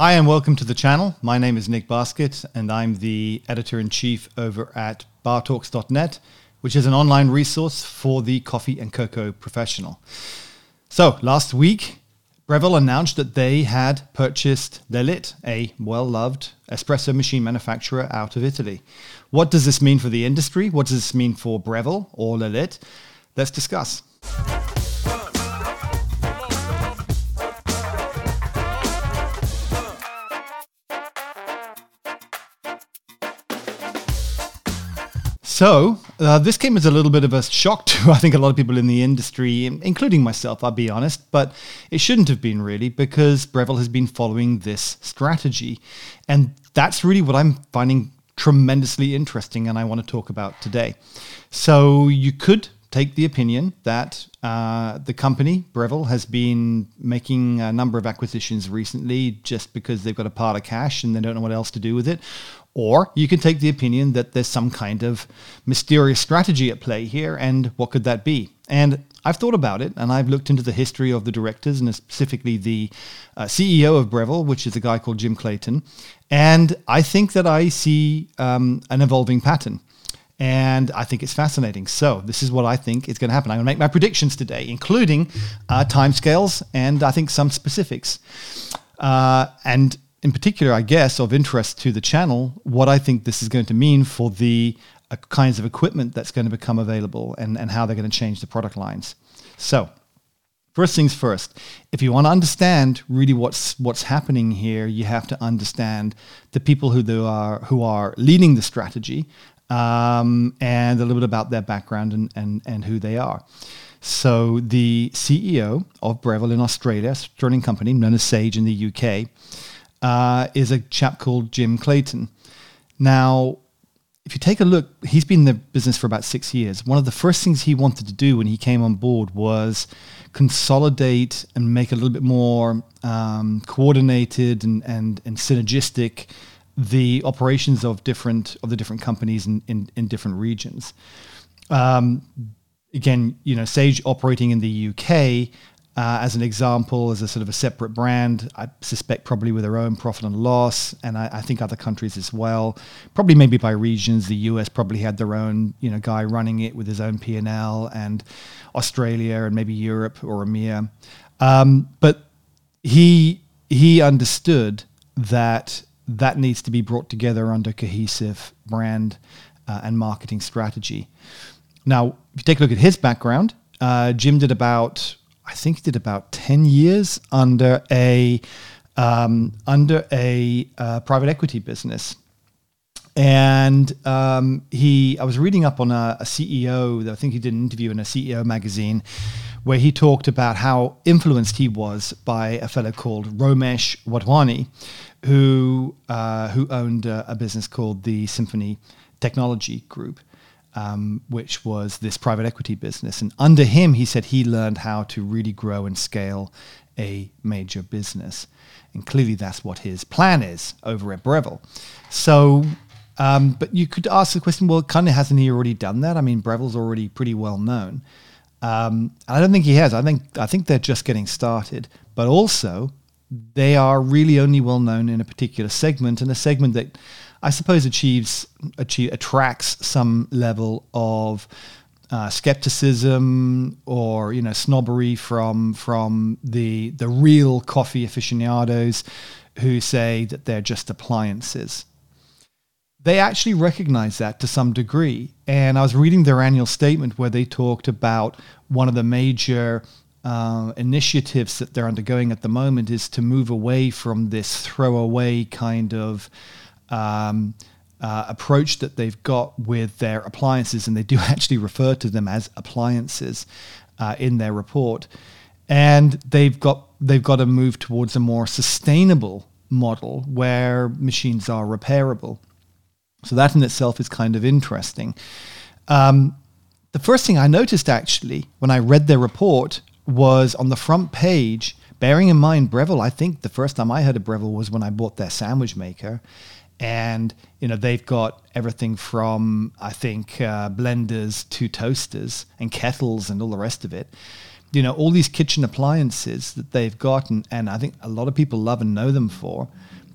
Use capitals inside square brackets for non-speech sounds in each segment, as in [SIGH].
Hi, and welcome to the channel. My name is Nick Baskett, and I'm the editor in chief over at bartalks.net, which is an online resource for the coffee and cocoa professional. So, last week, Breville announced that they had purchased Lelit, a well loved espresso machine manufacturer out of Italy. What does this mean for the industry? What does this mean for Breville or Lelit? Let's discuss. So uh, this came as a little bit of a shock to [LAUGHS] I think a lot of people in the industry, including myself. I'll be honest, but it shouldn't have been really because Breville has been following this strategy, and that's really what I'm finding tremendously interesting, and I want to talk about today. So you could take the opinion that uh, the company Breville has been making a number of acquisitions recently just because they've got a pile of cash and they don't know what else to do with it, or you can take the opinion that there's some kind of mysterious strategy at play here, and what could that be? And I've thought about it, and I've looked into the history of the directors, and specifically the uh, CEO of Breville, which is a guy called Jim Clayton. And I think that I see um, an evolving pattern. And I think it's fascinating. So, this is what I think is going to happen. I'm going to make my predictions today, including uh, timescales and I think some specifics. Uh, and in particular, I guess, of interest to the channel, what I think this is going to mean for the uh, kinds of equipment that's going to become available and, and how they're going to change the product lines. So, first things first, if you want to understand really what's what's happening here, you have to understand the people who are who are leading the strategy um, and a little bit about their background and, and, and who they are. So the CEO of Breville in Australia, Sterling Company, known as Sage in the UK, uh, is a chap called Jim Clayton. Now, if you take a look, he's been in the business for about six years. One of the first things he wanted to do when he came on board was consolidate and make a little bit more um, coordinated and, and, and synergistic the operations of different of the different companies in, in, in different regions. Um, again, you know, Sage operating in the UK uh, as an example, as a sort of a separate brand, I suspect probably with their own profit and loss, and I, I, think other countries as well. Probably maybe by regions. The US probably had their own, you know, guy running it with his own P and L, and Australia and maybe Europe or EMEA. Um, but he he understood that that needs to be brought together under cohesive brand uh, and marketing strategy. Now, if you take a look at his background, uh, Jim did about I think he did about 10 years under a um, under a uh, private equity business. And um, he, I was reading up on a, a CEO. I think he did an interview in a CEO magazine where he talked about how influenced he was by a fellow called Romesh Wadhwani, who uh, who owned a, a, business called the Symphony Technology Group um, which was this private equity business. And under him, he said he learned how to really grow and scale a major business. And clearly, that's what his plan is over at Breville. So, um, but you could ask the question well, kind of hasn't he already done that? I mean, Breville's already pretty well known. Um, I don't think he has. I think I think they're just getting started. But also, they are really only well known in a particular segment, and a segment that I suppose achieves achieve, attracts some level of uh, skepticism or you know snobbery from from the the real coffee aficionados who say that they're just appliances. They actually recognize that to some degree. And I was reading their annual statement where they talked about one of the major uh, initiatives that they're undergoing at the moment is to move away from this throwaway kind of um, uh, approach that they've got with their appliances, and they do [LAUGHS] actually refer to them as appliances uh, in their report. And they've got they've got to move towards a more sustainable model where machines are repairable. So that in itself is kind of interesting. Um, the first thing I noticed actually when I read their report was on the front page. Bearing in mind Breville, I think the first time I heard of Breville was when I bought their sandwich maker, and you know they've got everything from I think uh, blenders to toasters and kettles and all the rest of it. you know, all these kitchen appliances that they've gotten, and, I think a lot of people love and know them for.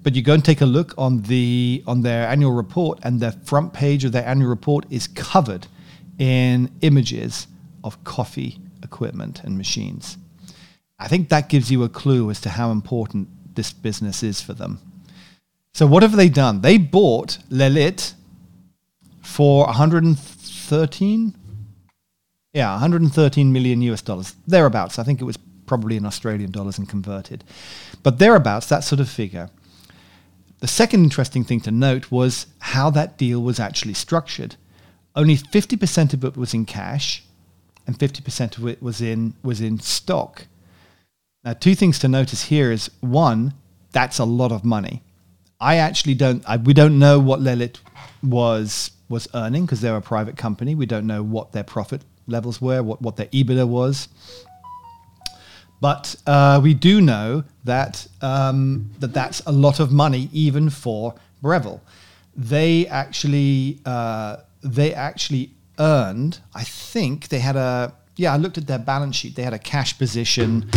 But you go and take a look on the on their annual report, and the front page of their annual report is covered in images of coffee equipment and machines. I think that gives you a clue as to how important this business is for them. So what have they done? They bought Lelit for 113 yeah 113 million us dollars thereabouts. I think it was probably in australian dollars and converted. But thereabouts that sort of figure. The second interesting thing to note was how that deal was actually structured. Only 50% of it was in cash and 50% of it was in was in stock. Now two things to notice here is one that's a lot of money i actually don't I, we don't know what lelit was was earning because they're a private company. We don't know what their profit levels were, what, what their EBITDA was. But uh, we do know that, um, that that's a lot of money even for Breville. They actually, uh, they actually earned, I think they had a, yeah, I looked at their balance sheet. They had a cash position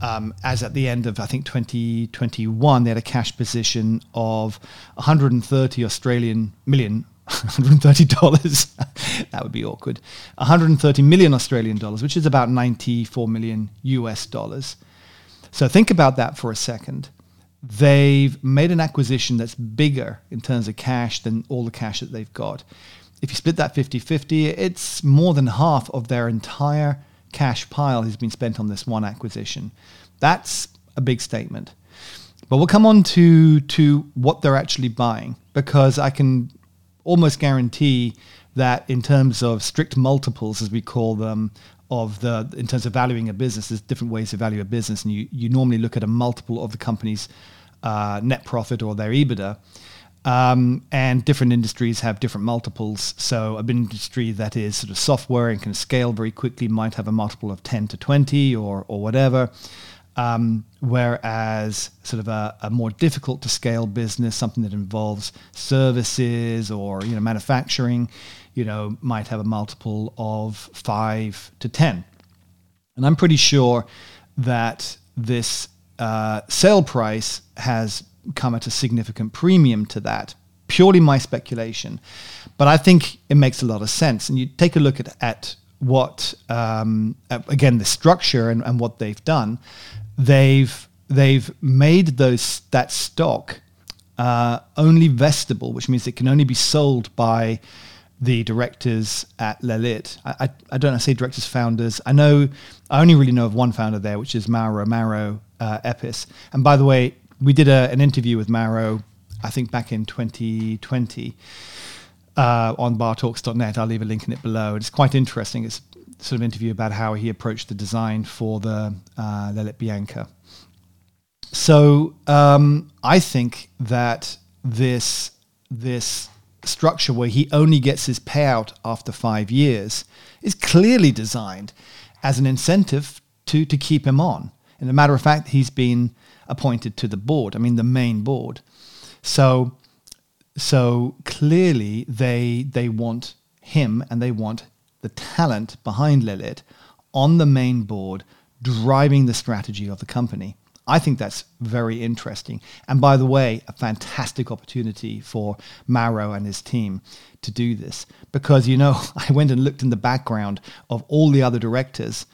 um, as at the end of I think 2021, they had a cash position of 130 Australian million [LAUGHS] $130. [LAUGHS] that would be awkward. 130 million Australian dollars, which is about 94 million US dollars. So think about that for a second. They've made an acquisition that's bigger in terms of cash than all the cash that they've got. If you split that 50 50, it's more than half of their entire cash pile has been spent on this one acquisition. That's a big statement. But we'll come on to, to what they're actually buying because I can almost guarantee that in terms of strict multiples, as we call them, of the in terms of valuing a business, there's different ways to value a business, and you you normally look at a multiple of the company's uh, net profit or their EBITDA. Um, and different industries have different multiples. So, an industry that is sort of software and can scale very quickly might have a multiple of 10 to 20 or, or whatever. Um, whereas sort of a, a, more difficult to scale business, something that involves services or you know manufacturing, you know, might have a multiple of five to ten. And I'm pretty sure that this uh, sale price has come at a significant premium to that. Purely my speculation, but I think it makes a lot of sense. And you take a look at, at what um, again the structure and, and what they've done they've they've made those that stock uh, only vestable, which means it can only be sold by the directors at Lelit. I, I, I don't I say directors, founders. I know, I only really know of one founder there, which is Mauro, Mauro uh, Epis. And by the way, we did a, an interview with Mauro, I think back in 2020 uh, on bartalks.net. I'll leave a link in it below. It's quite interesting. It's sort of interview about how he approached the design for the uh, Lelit Bianca. So um, I think that this this structure where he only gets his payout after five years is clearly designed as an incentive to to keep him on. And a matter of fact, he's been appointed to the board. I mean, the main board. So so clearly they they want him and they want the talent behind Lelit on the main board driving the strategy of the company. I think that's very interesting. And by the way, a fantastic opportunity for Mauro and his team to do this. Because, you know, [LAUGHS] I went and looked in the background of all the other directors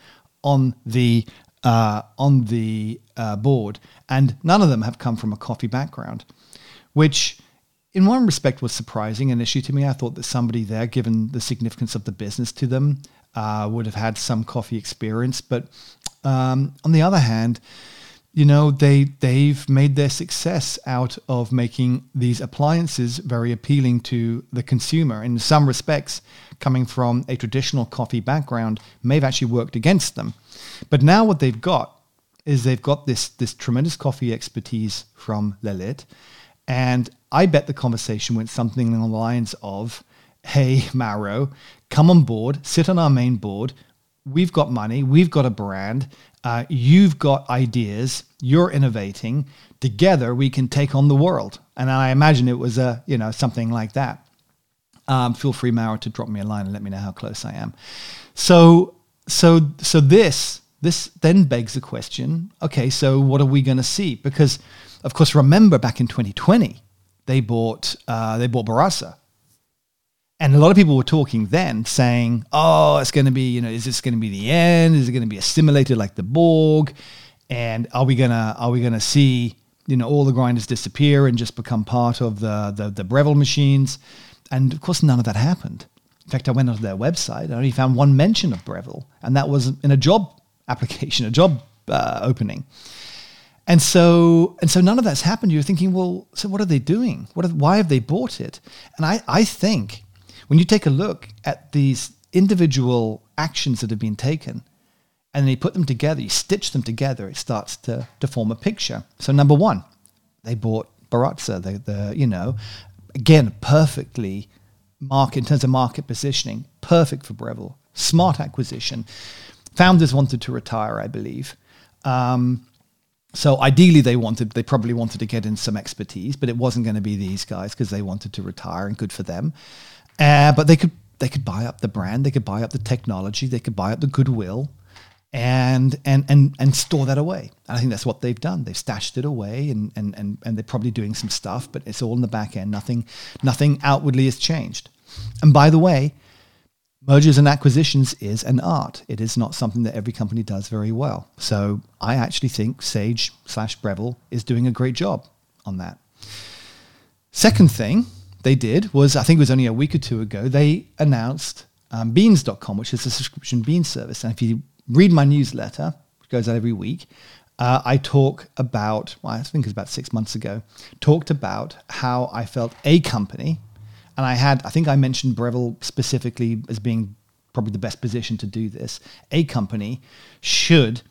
on the uh, on the uh, board, and none of them have come from a coffee background, which in one respect was surprising an issue to me. I thought that somebody there, given the significance of the business to them, uh, would have had some coffee experience. But um, on the other hand, you know, they they've made their success out of making these appliances very appealing to the consumer. In some respects, coming from a traditional coffee background may have actually worked against them. But now what they've got is they've got this this tremendous coffee expertise from Lelit and I bet the conversation went something along the lines of, hey, Mauro, come on board, sit on our main board. We've got money, we've got a brand, uh, you've got ideas, you're innovating. Together, we can take on the world. And I imagine it was a, you know, something like that. Um, feel free, Mauro, to drop me a line and let me know how close I am. So, so, so this this then begs the question okay, so what are we going to see? Because, of course, remember back in 2020, they bought, uh, they bought Baratza. And a lot of people were talking then saying, oh, it's going to be, you know, is this going to be the end? Is it going to be assimilated like the Borg? And are we going to, are we to see, you know, all the grinders disappear and just become part of the, the, the Breville machines? And of course, none of that happened. In fact, I went onto their website. I only found one mention of Breville, and that was in a job application, a job uh, opening. And so, and so none of that's happened. You're thinking, well, so what are they doing? What are, why have they bought it? And I, I think when you take a look at these individual actions that have been taken, and then you put them together, you stitch them together, it starts to, to form a picture. So number one, they bought Baratza, the, the you know, again, perfectly market in terms of market positioning, perfect for Breville. Smart acquisition. Founders wanted to retire, I believe. Um, so ideally, they wanted, they probably wanted to get in some expertise, but it wasn't going to be these guys because they wanted to retire, and good for them. Uh, but they could, they could buy up the brand, they could buy up the technology, they could buy up the goodwill, and and and and store that away. And I think that's what they've done. They've stashed it away, and and and and they're probably doing some stuff, but it's all in the back end. Nothing, nothing outwardly has changed. And by the way, mergers and acquisitions is an art. It is not something that every company does very well. So I actually think Sage slash Breville is doing a great job on that. Second thing they did was, I think it was only a week or two ago, they announced um, beanz.com, which is a subscription bean service. And if you read my newsletter, which goes out every week, uh, I talk about, well, I think it was about six months ago, talked about how I felt a company, and I had, I think I mentioned Breville specifically as being probably the best position to do this. A company should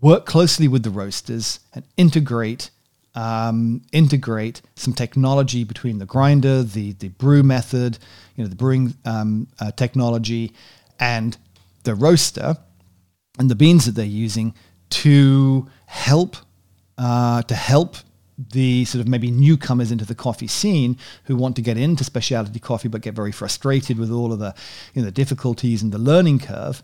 work closely with the roasters and integrate um, integrate some technology between the grinder, the the brew method, you know, the brewing um, uh, technology, and the roaster and the beans that they're using to help uh, to help the sort of maybe newcomers into the coffee scene who want to get into specialty coffee but get very frustrated with all of the you know the difficulties and the learning curve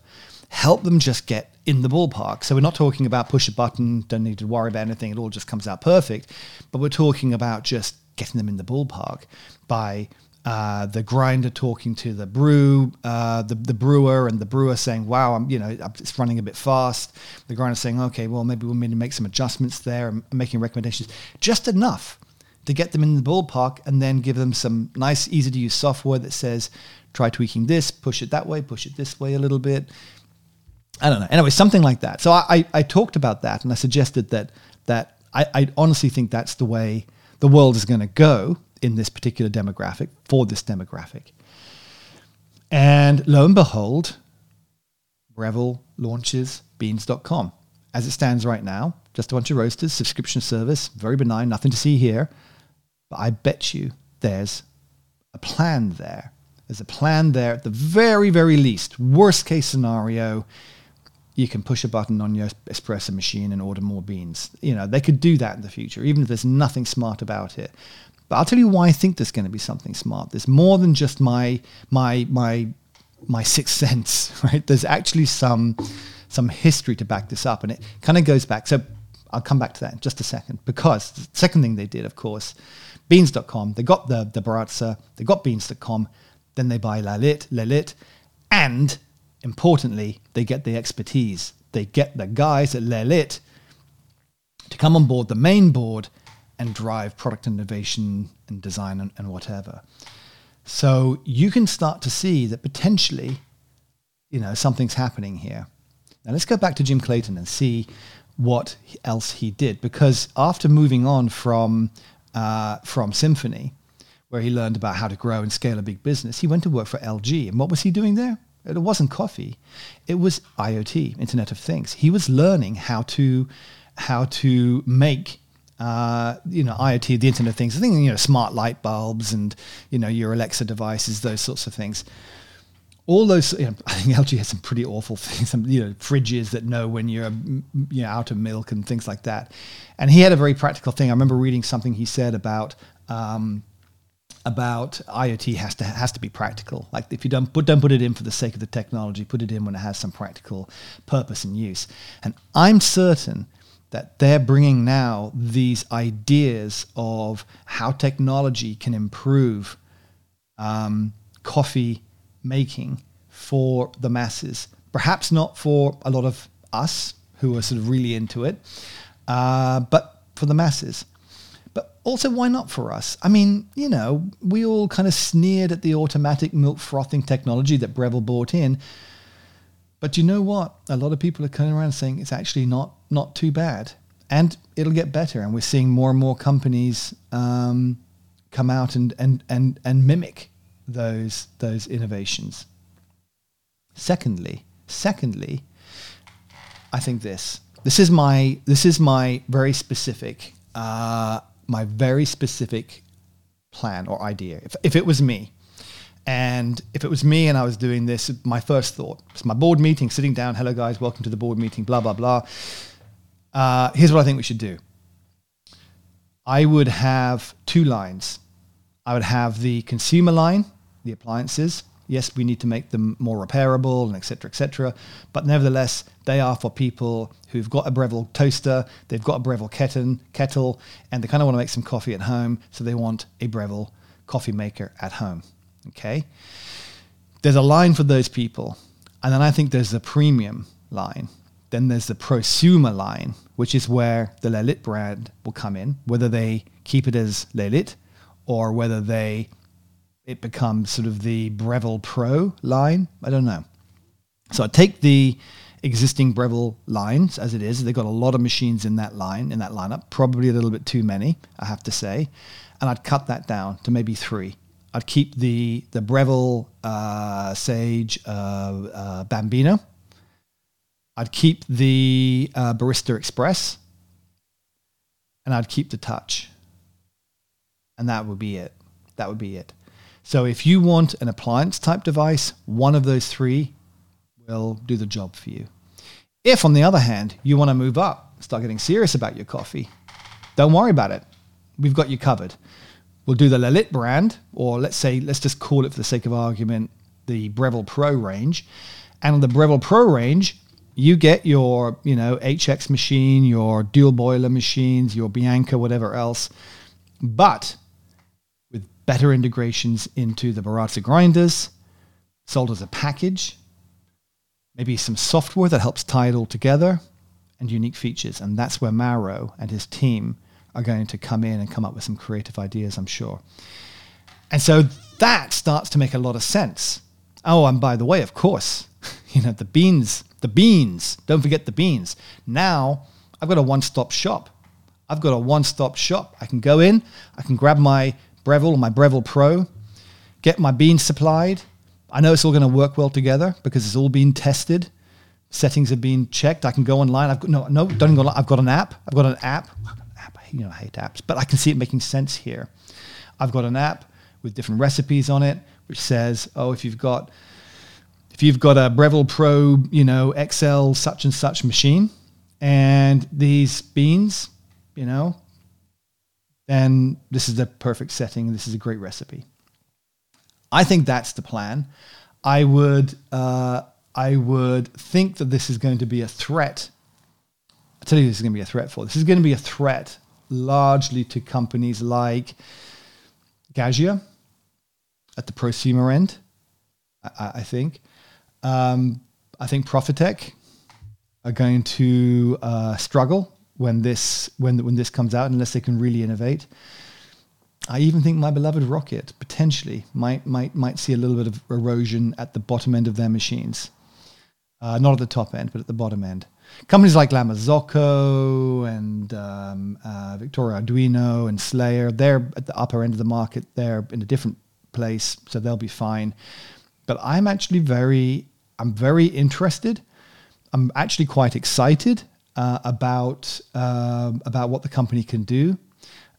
help them just get in the ballpark. So we're not talking about push a button don't need to worry about anything it all just comes out perfect but we're talking about just getting them in the ballpark by uh, the grinder talking to the brew, uh, the, the brewer, and the brewer saying, "Wow, I'm you know it's running a bit fast." The grinder saying, "Okay, well maybe we need to make some adjustments there," and making recommendations, just enough to get them in the ballpark, and then give them some nice, easy to use software that says, "Try tweaking this, push it that way, push it this way a little bit." I don't know. Anyway, something like that. So I, I, I talked about that, and I suggested that that I, I honestly think that's the way the world is going to go in this particular demographic for this demographic. And lo and behold, Breville launches beanz.com. As it stands right now, just a bunch of roasters, subscription service, very benign, nothing to see here. But I bet you there's a plan there. There's a plan there at the very, very least. Worst case scenario, you can push a button on your espresso machine and order more beans. You know, they could do that in the future, even if there's nothing smart about it. But I'll tell you why I think there's going to be something smart. There's more than just my my my my sixth [LAUGHS] sense, right? There's actually some some history to back this up, and it kind of goes back. So I'll come back to that in just a second. Because the second thing they did, of course, Beanz.com. They got the the Baratza, they got Beanz.com, then they buy Lalit, Lelit, and importantly, they get the expertise. They get the guys at Lelit to come on board the main board and drive product innovation and design and, and whatever. So you can start to see that potentially, you know, something's happening here. Now let's go back to Jim Clayton and see what else he did, because after moving on from uh, from Symphony, where he learned about how to grow and scale a big business, he went to work for LG. And what was he doing there? It wasn't coffee; it was IoT, Internet of Things. He was learning how to how to make uh, you know, IoT, the Internet of Things. I think you know, smart light bulbs and you know, your Alexa devices, those sorts of things. All those, you know, I think LG has some pretty awful [LAUGHS] things. Some you know, fridges that know when you're you know out of milk and things like that. And he had a very practical thing. I remember reading something he said about. Um, about IoT has to has to be practical. Like if you don't put don't put it in for the sake of the technology, put it in when it has some practical purpose and use. And I'm certain that they're bringing now these ideas of how technology can improve um, coffee making for the masses. Perhaps not for a lot of us who are sort of really into it, uh, but for the masses. But also, why not for us? I mean, you know, we all kind of sneered at the automatic milk frothing technology that Breville brought in. But you know what? A lot of people are coming around saying it's actually not not too bad, and it'll get better. And we're seeing more and more companies um, come out and and and and mimic those those innovations. Secondly, secondly, I think this. This is my this is my very specific uh, my very specific plan or idea. If, if it was me, and if it was me and I was doing this, my first thought it's my board meeting, sitting down. Hello, guys, welcome to the board meeting. Blah blah blah. Uh, here's what I think we should do. I would have two lines. I would have the consumer line, the appliances, Yes, we need to make them more repairable and etc. etc. But nevertheless, they are for people who've got a Breville toaster, they've got a Breville kettle, kettle, and they kind of want to make some coffee at home, so they want a Breville coffee maker at home. Okay, there's a line for those people, and then I think there's the premium line. Then there's the prosumer line, which is where the Lelit brand will come in, whether they keep it as Lelit or whether they it becomes sort of the Breville Pro line. I don't know. So I take the existing Breville lines as it is. They've got a lot of machines in that line, in that lineup, probably a little bit too many, I have to say. And I'd cut that down to maybe three. I'd keep the, the Breville uh, Sage uh, uh. I'd keep the uh, Barista Express. And I'd keep the Touch. And that would be it. That would be it. So if you want an appliance type device, one of those three will do the job for you. If, on the other hand, you want to move up, start getting serious about your coffee, don't worry about it. We've got you covered. We'll do the Lelit brand, or let's say, let's just call it for the sake of argument, the Breville Pro range. And on the Breville Pro range, you get your, you know, HX machine, your dual boiler machines, your Bianca, whatever else. But with better integrations into the Baratza grinders, sold as a package, maybe some software that helps tie it all together, and unique features. And that's where Mauro and his team are going to come in and come up with some creative ideas, I'm sure. And so that starts to make a lot of sense. Oh, and by the way, of course, [LAUGHS] you know, the beans, the beans, don't forget the beans. Now I've got a one stop shop. I've got a one stop shop. I can go in, I can grab my Breville, or my Breville Pro, get my beans supplied. I know it's all going to work well together because it's all been tested. Settings have been checked. I can go online. I've got no, no, don't go. I've got an app. I've got an app. You know, I hate apps, but I can see it making sense here. I've got an app with different recipes on it, which says, oh, if you've got if you've got a Breville Pro, you know, XL such and such machine, and these beans, you know, then this is the perfect setting. This is a great recipe. I think that's the plan. I would uh, I would think that this is going to be a threat. I tell you, this is going to be a threat for. This is going to be a threat largely to companies like Gaggia at the prosumer end. I, I think. Um, I think Profitec are going to uh, struggle when this when when this comes out, unless they can really innovate. I even think my beloved Rocket potentially might might might see a little bit of erosion at the bottom end of their machines, uh, not at the top end, but at the bottom end. Companies like La Marzocco and um, uh, Victoria Arduino and Slayer, they're at the upper end of the market. They're in a different place, so they'll be fine. But I'm actually very, I'm very interested. I'm actually quite excited uh, about uh, about what the company can do.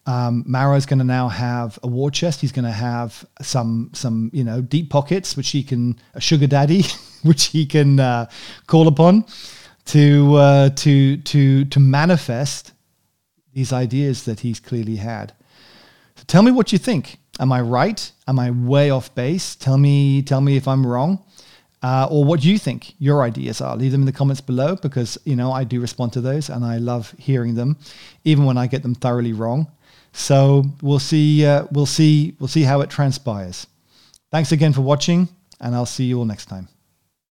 Um, is going to now have a war chest. He's going to have some some you know deep pockets, which he can a sugar daddy, [LAUGHS] which he can uh, call upon to uh, to to to manifest these ideas that he's clearly had. So tell me what you think. Am I right? Am I way off base? Tell me, tell me if I'm wrong. Uh, or what do you think your ideas are? Leave them in the comments below because you know I do respond to those and I love hearing them, even when I get them thoroughly wrong. So we'll see, uh, we'll see, we'll see how it transpires. Thanks again for watching, and I'll see you all next time.